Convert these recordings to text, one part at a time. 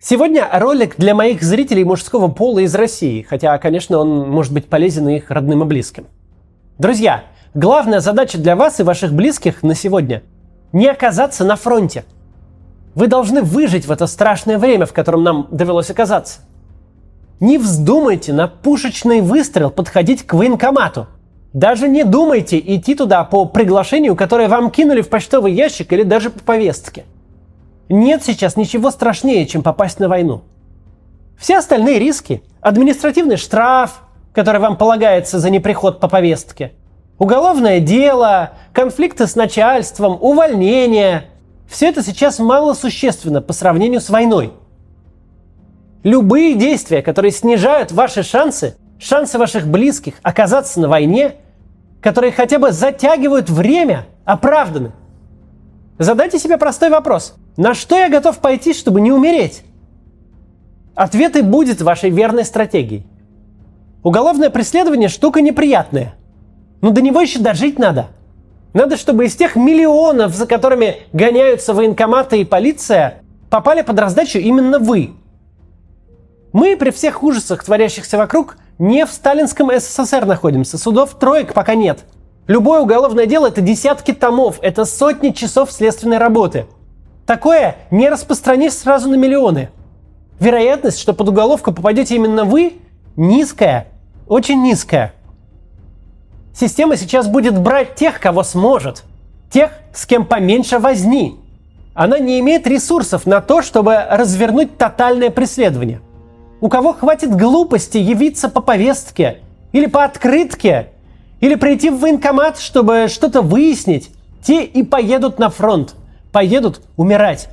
Сегодня ролик для моих зрителей мужского пола из России, хотя, конечно, он может быть полезен их родным и близким. Друзья, главная задача для вас и ваших близких на сегодня – не оказаться на фронте. Вы должны выжить в это страшное время, в котором нам довелось оказаться. Не вздумайте на пушечный выстрел подходить к военкомату. Даже не думайте идти туда по приглашению, которое вам кинули в почтовый ящик или даже по повестке – нет сейчас ничего страшнее, чем попасть на войну. Все остальные риски – административный штраф, который вам полагается за неприход по повестке, уголовное дело, конфликты с начальством, увольнение – все это сейчас мало существенно по сравнению с войной. Любые действия, которые снижают ваши шансы, шансы ваших близких оказаться на войне, которые хотя бы затягивают время, оправданы. Задайте себе простой вопрос – на что я готов пойти, чтобы не умереть? Ответ и будет вашей верной стратегией. Уголовное преследование – штука неприятная. Но до него еще дожить надо. Надо, чтобы из тех миллионов, за которыми гоняются военкоматы и полиция, попали под раздачу именно вы. Мы при всех ужасах, творящихся вокруг, не в сталинском СССР находимся. Судов троек пока нет. Любое уголовное дело – это десятки томов, это сотни часов следственной работы – Такое не распространишь сразу на миллионы. Вероятность, что под уголовку попадете именно вы, низкая, очень низкая. Система сейчас будет брать тех, кого сможет, тех, с кем поменьше возни. Она не имеет ресурсов на то, чтобы развернуть тотальное преследование. У кого хватит глупости явиться по повестке или по открытке, или прийти в военкомат, чтобы что-то выяснить, те и поедут на фронт поедут умирать.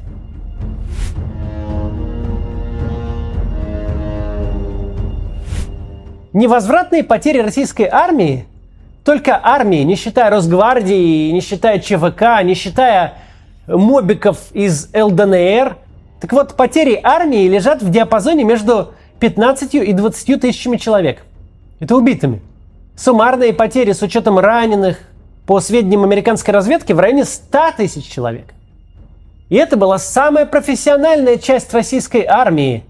Невозвратные потери российской армии, только армии, не считая Росгвардии, не считая ЧВК, не считая мобиков из ЛДНР, так вот, потери армии лежат в диапазоне между 15 и 20 тысячами человек. Это убитыми. Суммарные потери с учетом раненых, по сведениям американской разведки, в районе 100 тысяч человек. И это была самая профессиональная часть российской армии.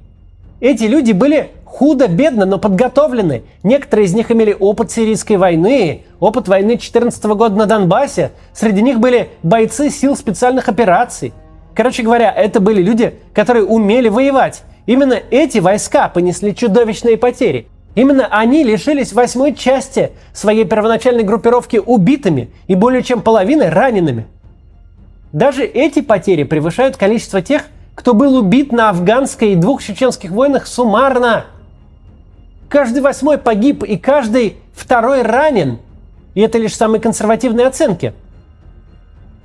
Эти люди были худо-бедно, но подготовлены. Некоторые из них имели опыт сирийской войны, опыт войны 2014 года на Донбассе. Среди них были бойцы сил специальных операций. Короче говоря, это были люди, которые умели воевать. Именно эти войска понесли чудовищные потери. Именно они лишились восьмой части своей первоначальной группировки убитыми и более чем половиной ранеными. Даже эти потери превышают количество тех, кто был убит на афганской и двух чеченских войнах суммарно. Каждый восьмой погиб и каждый второй ранен. И это лишь самые консервативные оценки.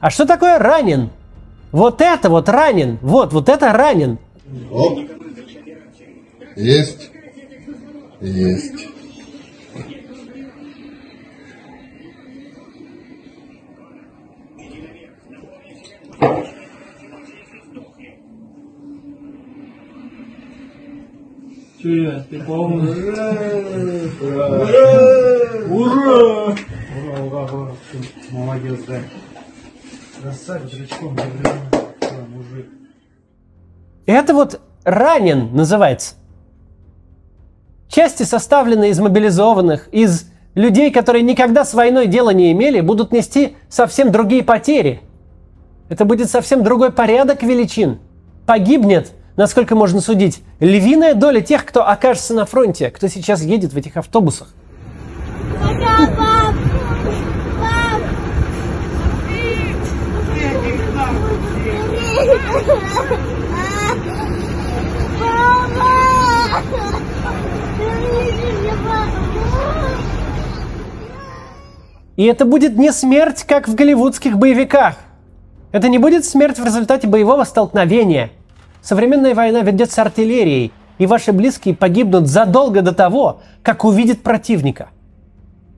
А что такое ранен? Вот это вот ранен. Вот, вот это ранен. Оп. Есть. Есть. Че, ты помнишь? Ура! Ура! Ура! Ура, ура, ура. Молодец, да. Красавец, рычком, мужик. Это вот ранен называется. Части, составленные из мобилизованных, из людей, которые никогда с войной дела не имели, будут нести совсем другие потери. Это будет совсем другой порядок величин. Погибнет насколько можно судить, львиная доля тех, кто окажется на фронте, кто сейчас едет в этих автобусах. И это будет не смерть, как в голливудских боевиках. Это не будет смерть в результате боевого столкновения – Современная война ведется артиллерией, и ваши близкие погибнут задолго до того, как увидят противника.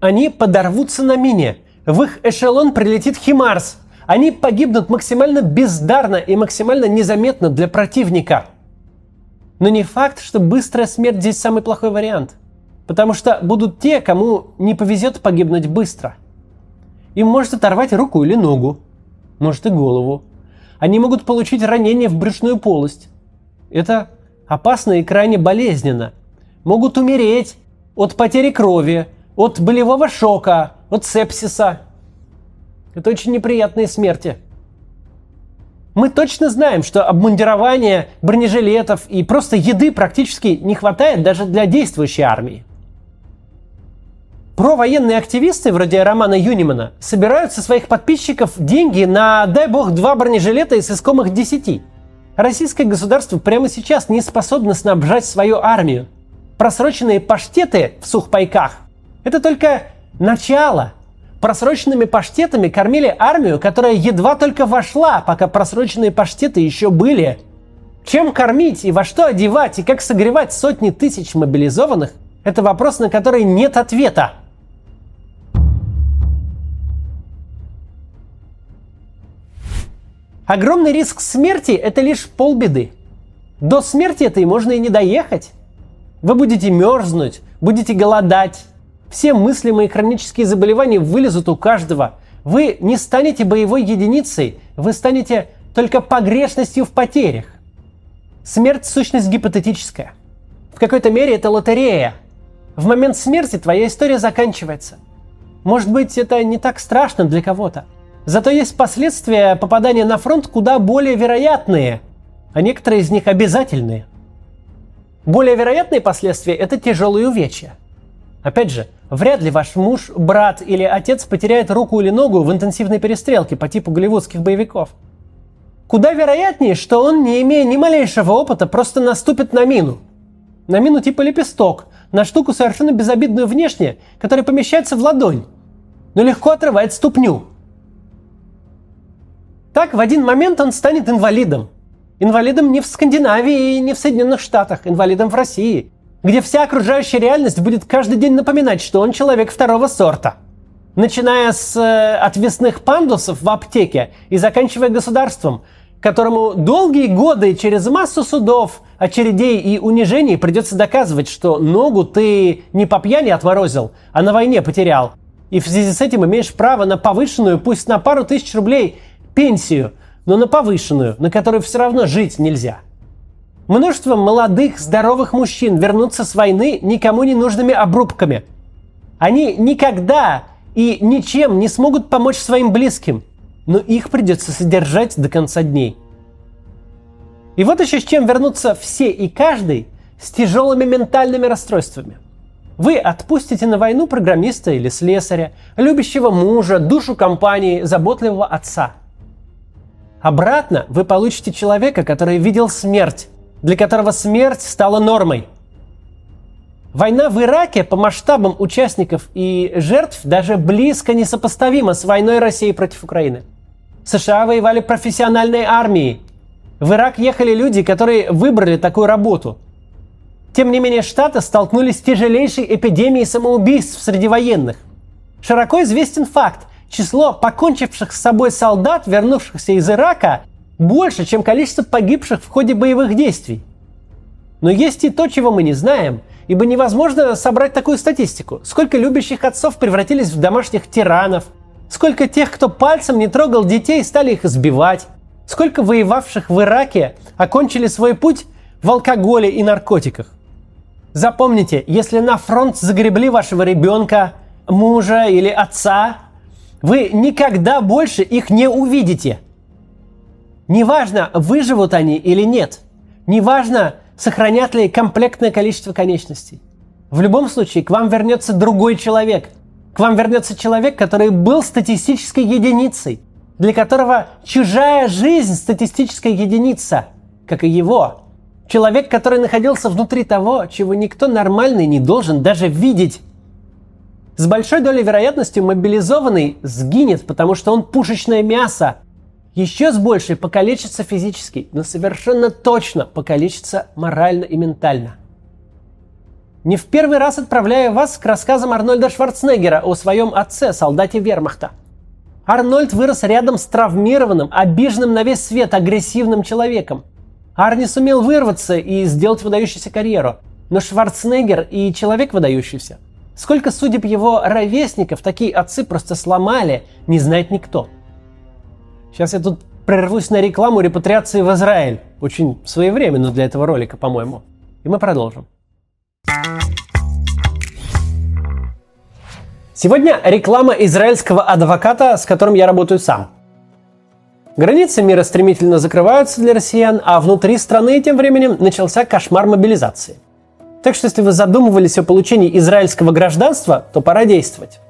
Они подорвутся на мине. В их эшелон прилетит Химарс. Они погибнут максимально бездарно и максимально незаметно для противника. Но не факт, что быстрая смерть здесь самый плохой вариант. Потому что будут те, кому не повезет погибнуть быстро. Им может оторвать руку или ногу, может и голову, они могут получить ранение в брюшную полость. Это опасно и крайне болезненно. Могут умереть от потери крови, от болевого шока, от сепсиса. Это очень неприятные смерти. Мы точно знаем, что обмундирования, бронежилетов и просто еды практически не хватает даже для действующей армии. Провоенные активисты, вроде Романа Юнимана, собирают со своих подписчиков деньги на, дай бог, два бронежилета из искомых десяти. Российское государство прямо сейчас не способно снабжать свою армию. Просроченные паштеты в сухпайках – это только начало. Просроченными паштетами кормили армию, которая едва только вошла, пока просроченные паштеты еще были. Чем кормить и во что одевать и как согревать сотни тысяч мобилизованных – это вопрос, на который нет ответа. Огромный риск смерти – это лишь полбеды. До смерти этой можно и не доехать. Вы будете мерзнуть, будете голодать. Все мыслимые хронические заболевания вылезут у каждого. Вы не станете боевой единицей, вы станете только погрешностью в потерях. Смерть – сущность гипотетическая. В какой-то мере это лотерея. В момент смерти твоя история заканчивается. Может быть, это не так страшно для кого-то – Зато есть последствия попадания на фронт куда более вероятные, а некоторые из них обязательные. Более вероятные последствия – это тяжелые увечья. Опять же, вряд ли ваш муж, брат или отец потеряет руку или ногу в интенсивной перестрелке по типу голливудских боевиков. Куда вероятнее, что он, не имея ни малейшего опыта, просто наступит на мину. На мину типа лепесток, на штуку совершенно безобидную внешне, которая помещается в ладонь, но легко отрывает ступню – так, в один момент он станет инвалидом. Инвалидом не в Скандинавии и не в Соединенных Штатах, инвалидом в России, где вся окружающая реальность будет каждый день напоминать, что он человек второго сорта. Начиная с э, отвесных пандусов в аптеке и заканчивая государством, которому долгие годы через массу судов, очередей и унижений придется доказывать, что ногу ты не по пьяни отморозил, а на войне потерял. И в связи с этим имеешь право на повышенную, пусть на пару тысяч рублей, пенсию, но на повышенную, на которую все равно жить нельзя. Множество молодых, здоровых мужчин вернутся с войны никому не нужными обрубками. Они никогда и ничем не смогут помочь своим близким, но их придется содержать до конца дней. И вот еще с чем вернутся все и каждый с тяжелыми ментальными расстройствами. Вы отпустите на войну программиста или слесаря, любящего мужа, душу компании, заботливого отца – Обратно вы получите человека, который видел смерть, для которого смерть стала нормой. Война в Ираке по масштабам участников и жертв даже близко не сопоставима с войной России против Украины. США воевали профессиональной армией. В Ирак ехали люди, которые выбрали такую работу. Тем не менее, Штаты столкнулись с тяжелейшей эпидемией самоубийств среди военных. Широко известен факт, число покончивших с собой солдат, вернувшихся из Ирака, больше, чем количество погибших в ходе боевых действий. Но есть и то, чего мы не знаем, ибо невозможно собрать такую статистику. Сколько любящих отцов превратились в домашних тиранов, сколько тех, кто пальцем не трогал детей, стали их избивать, сколько воевавших в Ираке окончили свой путь в алкоголе и наркотиках. Запомните, если на фронт загребли вашего ребенка, мужа или отца, вы никогда больше их не увидите. Неважно, выживут они или нет. Неважно, сохранят ли комплектное количество конечностей. В любом случае, к вам вернется другой человек. К вам вернется человек, который был статистической единицей, для которого чужая жизнь статистическая единица, как и его. Человек, который находился внутри того, чего никто нормальный не должен даже видеть. С большой долей вероятности мобилизованный сгинет, потому что он пушечное мясо. Еще с большей покалечится физически, но совершенно точно покалечится морально и ментально. Не в первый раз отправляю вас к рассказам Арнольда Шварценеггера о своем отце, солдате вермахта. Арнольд вырос рядом с травмированным, обиженным на весь свет, агрессивным человеком. Арни сумел вырваться и сделать выдающуюся карьеру, но Шварценеггер и человек выдающийся – Сколько судеб его ровесников такие отцы просто сломали, не знает никто. Сейчас я тут прервусь на рекламу репатриации в Израиль. Очень своевременно для этого ролика, по-моему. И мы продолжим. Сегодня реклама израильского адвоката, с которым я работаю сам. Границы мира стремительно закрываются для россиян, а внутри страны тем временем начался кошмар мобилизации. Так что если вы задумывались о получении израильского гражданства, то пора действовать.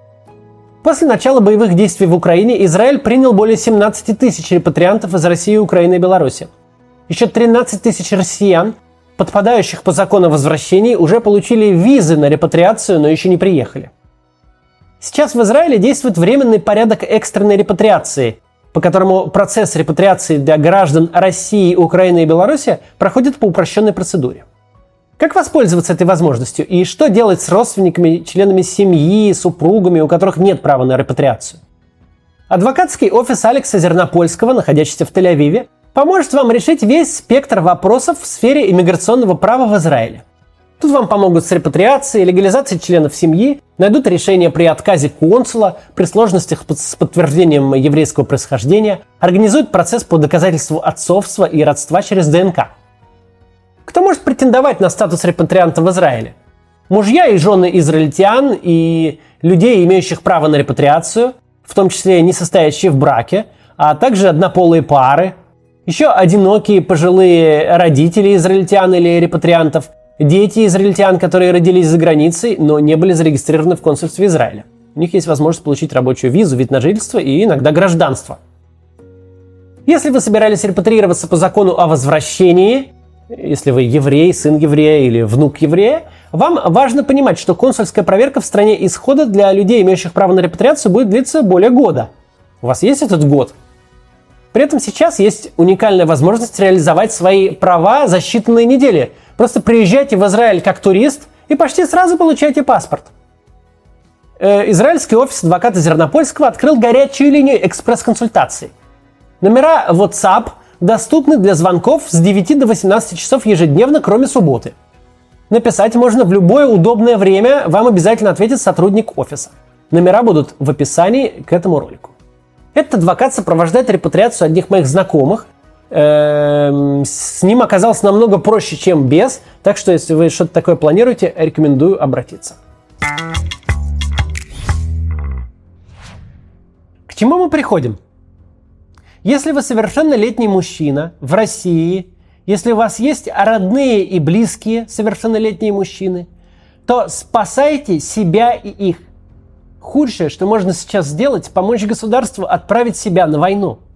После начала боевых действий в Украине Израиль принял более 17 тысяч репатриантов из России, Украины и Беларуси. Еще 13 тысяч россиян, подпадающих по закону о возвращении, уже получили визы на репатриацию, но еще не приехали. Сейчас в Израиле действует временный порядок экстренной репатриации, по которому процесс репатриации для граждан России, Украины и Беларуси проходит по упрощенной процедуре. Как воспользоваться этой возможностью и что делать с родственниками, членами семьи, супругами, у которых нет права на репатриацию? Адвокатский офис Алекса Зернопольского, находящийся в Тель-Авиве, поможет вам решить весь спектр вопросов в сфере иммиграционного права в Израиле. Тут вам помогут с репатриацией, легализацией членов семьи, найдут решение при отказе консула, при сложностях с подтверждением еврейского происхождения, организуют процесс по доказательству отцовства и родства через ДНК. Кто может претендовать на статус репатрианта в Израиле? Мужья и жены израильтян и людей, имеющих право на репатриацию, в том числе не состоящие в браке, а также однополые пары, еще одинокие пожилые родители израильтян или репатриантов – дети израильтян, которые родились за границей, но не были зарегистрированы в консульстве Израиля. У них есть возможность получить рабочую визу, вид на жительство и иногда гражданство. Если вы собирались репатриироваться по закону о возвращении, если вы еврей, сын еврея или внук еврея, вам важно понимать, что консульская проверка в стране исхода для людей, имеющих право на репатриацию, будет длиться более года. У вас есть этот год? При этом сейчас есть уникальная возможность реализовать свои права за считанные недели – Просто приезжайте в Израиль как турист и почти сразу получаете паспорт. Э, израильский офис адвоката Зернопольского открыл горячую линию экспресс-консультаций. Номера WhatsApp доступны для звонков с 9 до 18 часов ежедневно, кроме субботы. Написать можно в любое удобное время, вам обязательно ответит сотрудник офиса. Номера будут в описании к этому ролику. Этот адвокат сопровождает репатриацию одних моих знакомых, Эм, с ним оказалось намного проще, чем без. Так что, если вы что-то такое планируете, рекомендую обратиться. К чему мы приходим? Если вы совершеннолетний мужчина в России, если у вас есть родные и близкие совершеннолетние мужчины, то спасайте себя и их. Худшее, что можно сейчас сделать, помочь государству отправить себя на войну –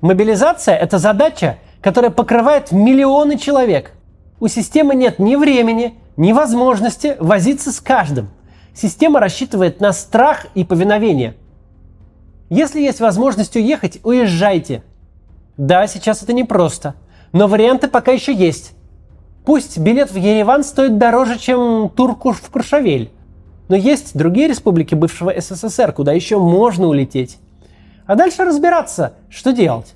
Мобилизация – это задача, которая покрывает миллионы человек. У системы нет ни времени, ни возможности возиться с каждым. Система рассчитывает на страх и повиновение. Если есть возможность уехать, уезжайте. Да, сейчас это непросто, но варианты пока еще есть. Пусть билет в Ереван стоит дороже, чем тур в Куршавель, но есть другие республики бывшего СССР, куда еще можно улететь. А дальше разбираться, что делать.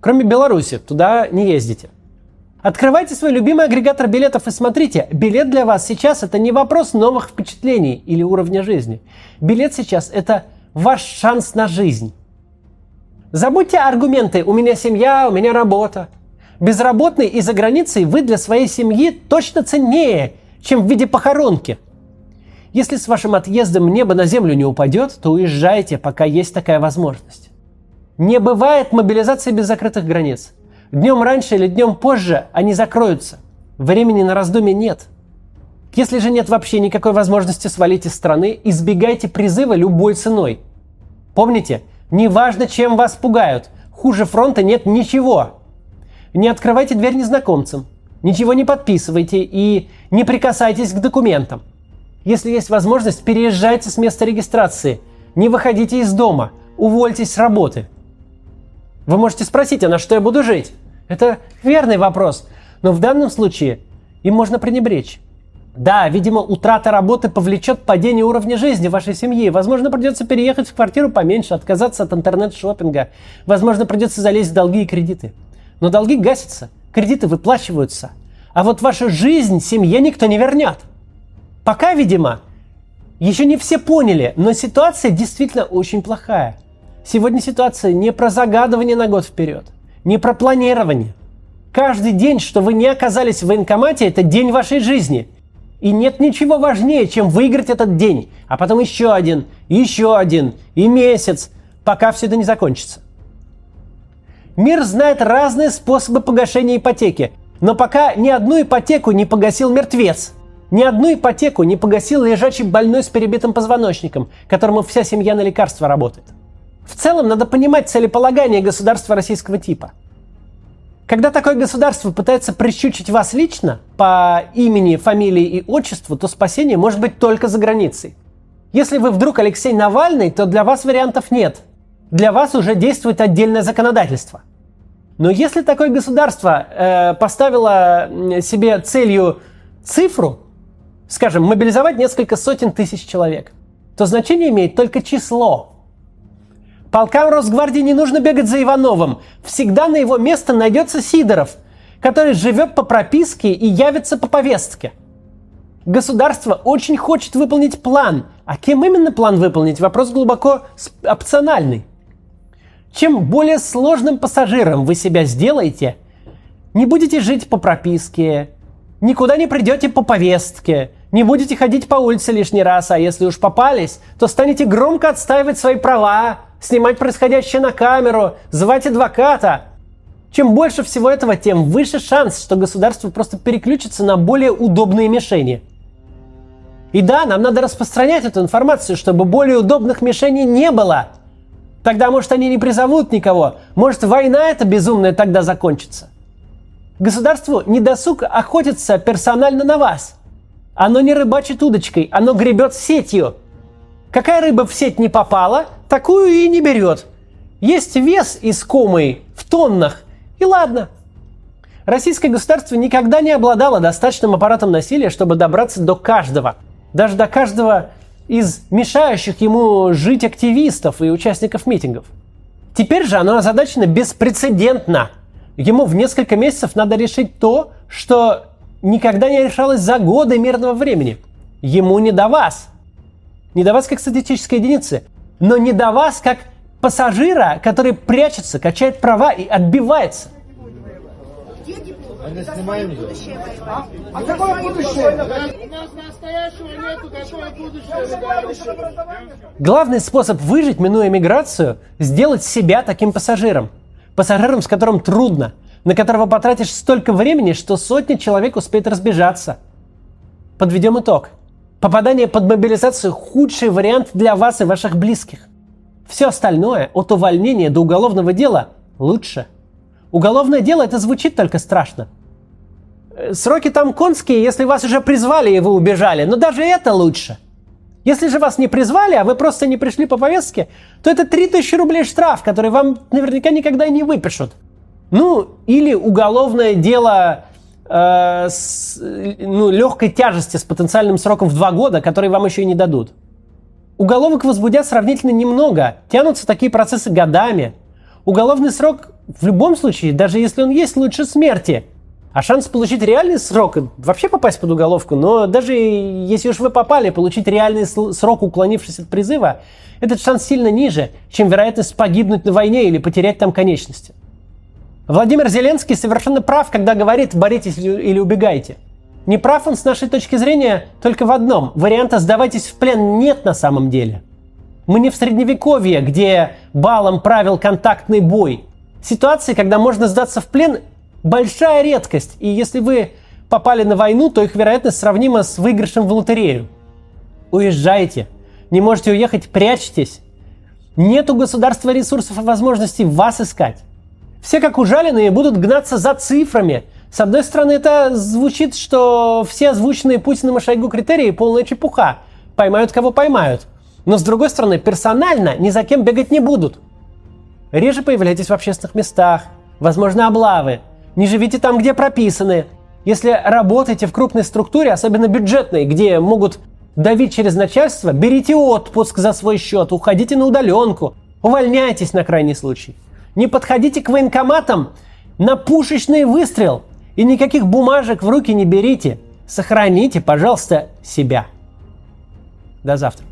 Кроме Беларуси, туда не ездите. Открывайте свой любимый агрегатор билетов и смотрите, билет для вас сейчас это не вопрос новых впечатлений или уровня жизни. Билет сейчас это ваш шанс на жизнь. Забудьте аргументы «у меня семья, у меня работа». Безработный и за границей вы для своей семьи точно ценнее, чем в виде похоронки – если с вашим отъездом небо на землю не упадет, то уезжайте, пока есть такая возможность. Не бывает мобилизации без закрытых границ. Днем раньше или днем позже они закроются. Времени на раздумье нет. Если же нет вообще никакой возможности свалить из страны, избегайте призыва любой ценой. Помните, неважно, чем вас пугают, хуже фронта нет ничего. Не открывайте дверь незнакомцам, ничего не подписывайте и не прикасайтесь к документам. Если есть возможность, переезжайте с места регистрации. Не выходите из дома. Увольтесь с работы. Вы можете спросить, а на что я буду жить? Это верный вопрос. Но в данном случае им можно пренебречь. Да, видимо, утрата работы повлечет падение уровня жизни вашей семьи. Возможно, придется переехать в квартиру поменьше, отказаться от интернет-шоппинга. Возможно, придется залезть в долги и кредиты. Но долги гасятся, кредиты выплачиваются. А вот вашу жизнь семье никто не вернет. Пока, видимо, еще не все поняли, но ситуация действительно очень плохая. Сегодня ситуация не про загадывание на год вперед, не про планирование. Каждый день, что вы не оказались в военкомате, это день вашей жизни. И нет ничего важнее, чем выиграть этот день, а потом еще один, еще один, и месяц, пока все это не закончится. Мир знает разные способы погашения ипотеки, но пока ни одну ипотеку не погасил мертвец, ни одну ипотеку не погасил лежачий больной с перебитым позвоночником, которому вся семья на лекарства работает. В целом надо понимать целеполагание государства российского типа – когда такое государство пытается прищучить вас лично по имени, фамилии и отчеству, то спасение может быть только за границей. Если вы вдруг Алексей Навальный, то для вас вариантов нет. Для вас уже действует отдельное законодательство. Но если такое государство э, поставило себе целью цифру, скажем, мобилизовать несколько сотен тысяч человек, то значение имеет только число, Полкам Росгвардии не нужно бегать за Ивановым. Всегда на его место найдется Сидоров, который живет по прописке и явится по повестке. Государство очень хочет выполнить план. А кем именно план выполнить? Вопрос глубоко опциональный. Чем более сложным пассажиром вы себя сделаете, не будете жить по прописке, никуда не придете по повестке, не будете ходить по улице лишний раз, а если уж попались, то станете громко отстаивать свои права, снимать происходящее на камеру, звать адвоката. Чем больше всего этого, тем выше шанс, что государство просто переключится на более удобные мишени. И да, нам надо распространять эту информацию, чтобы более удобных мишеней не было. Тогда, может, они не призовут никого. Может, война эта безумная тогда закончится. Государству не досуг охотиться персонально на вас. Оно не рыбачит удочкой, оно гребет сетью – Какая рыба в сеть не попала, такую и не берет. Есть вес искомый в тоннах, и ладно. Российское государство никогда не обладало достаточным аппаратом насилия, чтобы добраться до каждого. Даже до каждого из мешающих ему жить активистов и участников митингов. Теперь же оно озадачено беспрецедентно. Ему в несколько месяцев надо решить то, что никогда не решалось за годы мирного времени. Ему не до вас – не до вас как статистической единицы, но не до вас как пассажира, который прячется, качает права и отбивается. А какое будущее? Главный способ выжить, минуя миграцию, сделать себя таким пассажиром. Пассажиром, с которым трудно, на которого потратишь столько времени, что сотни человек успеют разбежаться. Подведем итог. Попадание под мобилизацию – худший вариант для вас и ваших близких. Все остальное, от увольнения до уголовного дела, лучше. Уголовное дело – это звучит только страшно. Э, сроки там конские, если вас уже призвали и вы убежали, но даже это лучше. Если же вас не призвали, а вы просто не пришли по повестке, то это 3000 рублей штраф, который вам наверняка никогда не выпишут. Ну, или уголовное дело э, с ну, легкой тяжести с потенциальным сроком в два года, который вам еще и не дадут. Уголовок возбудят сравнительно немного. Тянутся такие процессы годами. Уголовный срок в любом случае, даже если он есть, лучше смерти. А шанс получить реальный срок, вообще попасть под уголовку, но даже если уж вы попали, получить реальный срок, уклонившись от призыва, этот шанс сильно ниже, чем вероятность погибнуть на войне или потерять там конечности. Владимир Зеленский совершенно прав, когда говорит «боритесь или убегайте». Не прав он с нашей точки зрения только в одном. Варианта «сдавайтесь в плен» нет на самом деле. Мы не в средневековье, где балом правил контактный бой. Ситуации, когда можно сдаться в плен, большая редкость. И если вы попали на войну, то их вероятность сравнима с выигрышем в лотерею. Уезжайте. Не можете уехать, прячьтесь. Нет у государства ресурсов и возможностей вас искать. Все как ужаленные будут гнаться за цифрами. С одной стороны, это звучит, что все озвученные Путиным и Шойгу критерии полная чепуха. Поймают, кого поймают. Но с другой стороны, персонально ни за кем бегать не будут. Реже появляйтесь в общественных местах. Возможно, облавы. Не живите там, где прописаны. Если работаете в крупной структуре, особенно бюджетной, где могут давить через начальство, берите отпуск за свой счет, уходите на удаленку, увольняйтесь на крайний случай. Не подходите к военкоматам на пушечный выстрел. И никаких бумажек в руки не берите. Сохраните, пожалуйста, себя. До завтра.